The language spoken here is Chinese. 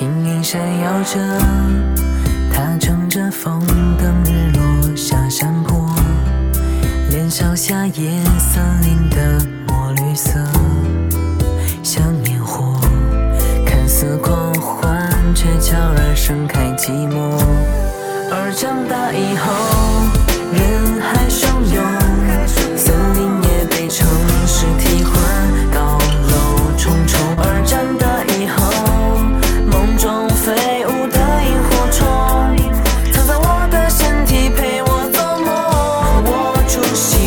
星影闪耀着，他乘着风等日落下山坡，脸烧下夜森林的墨绿色，像烟火，看似狂欢，却悄然盛开寂寞。而长大以后。出现。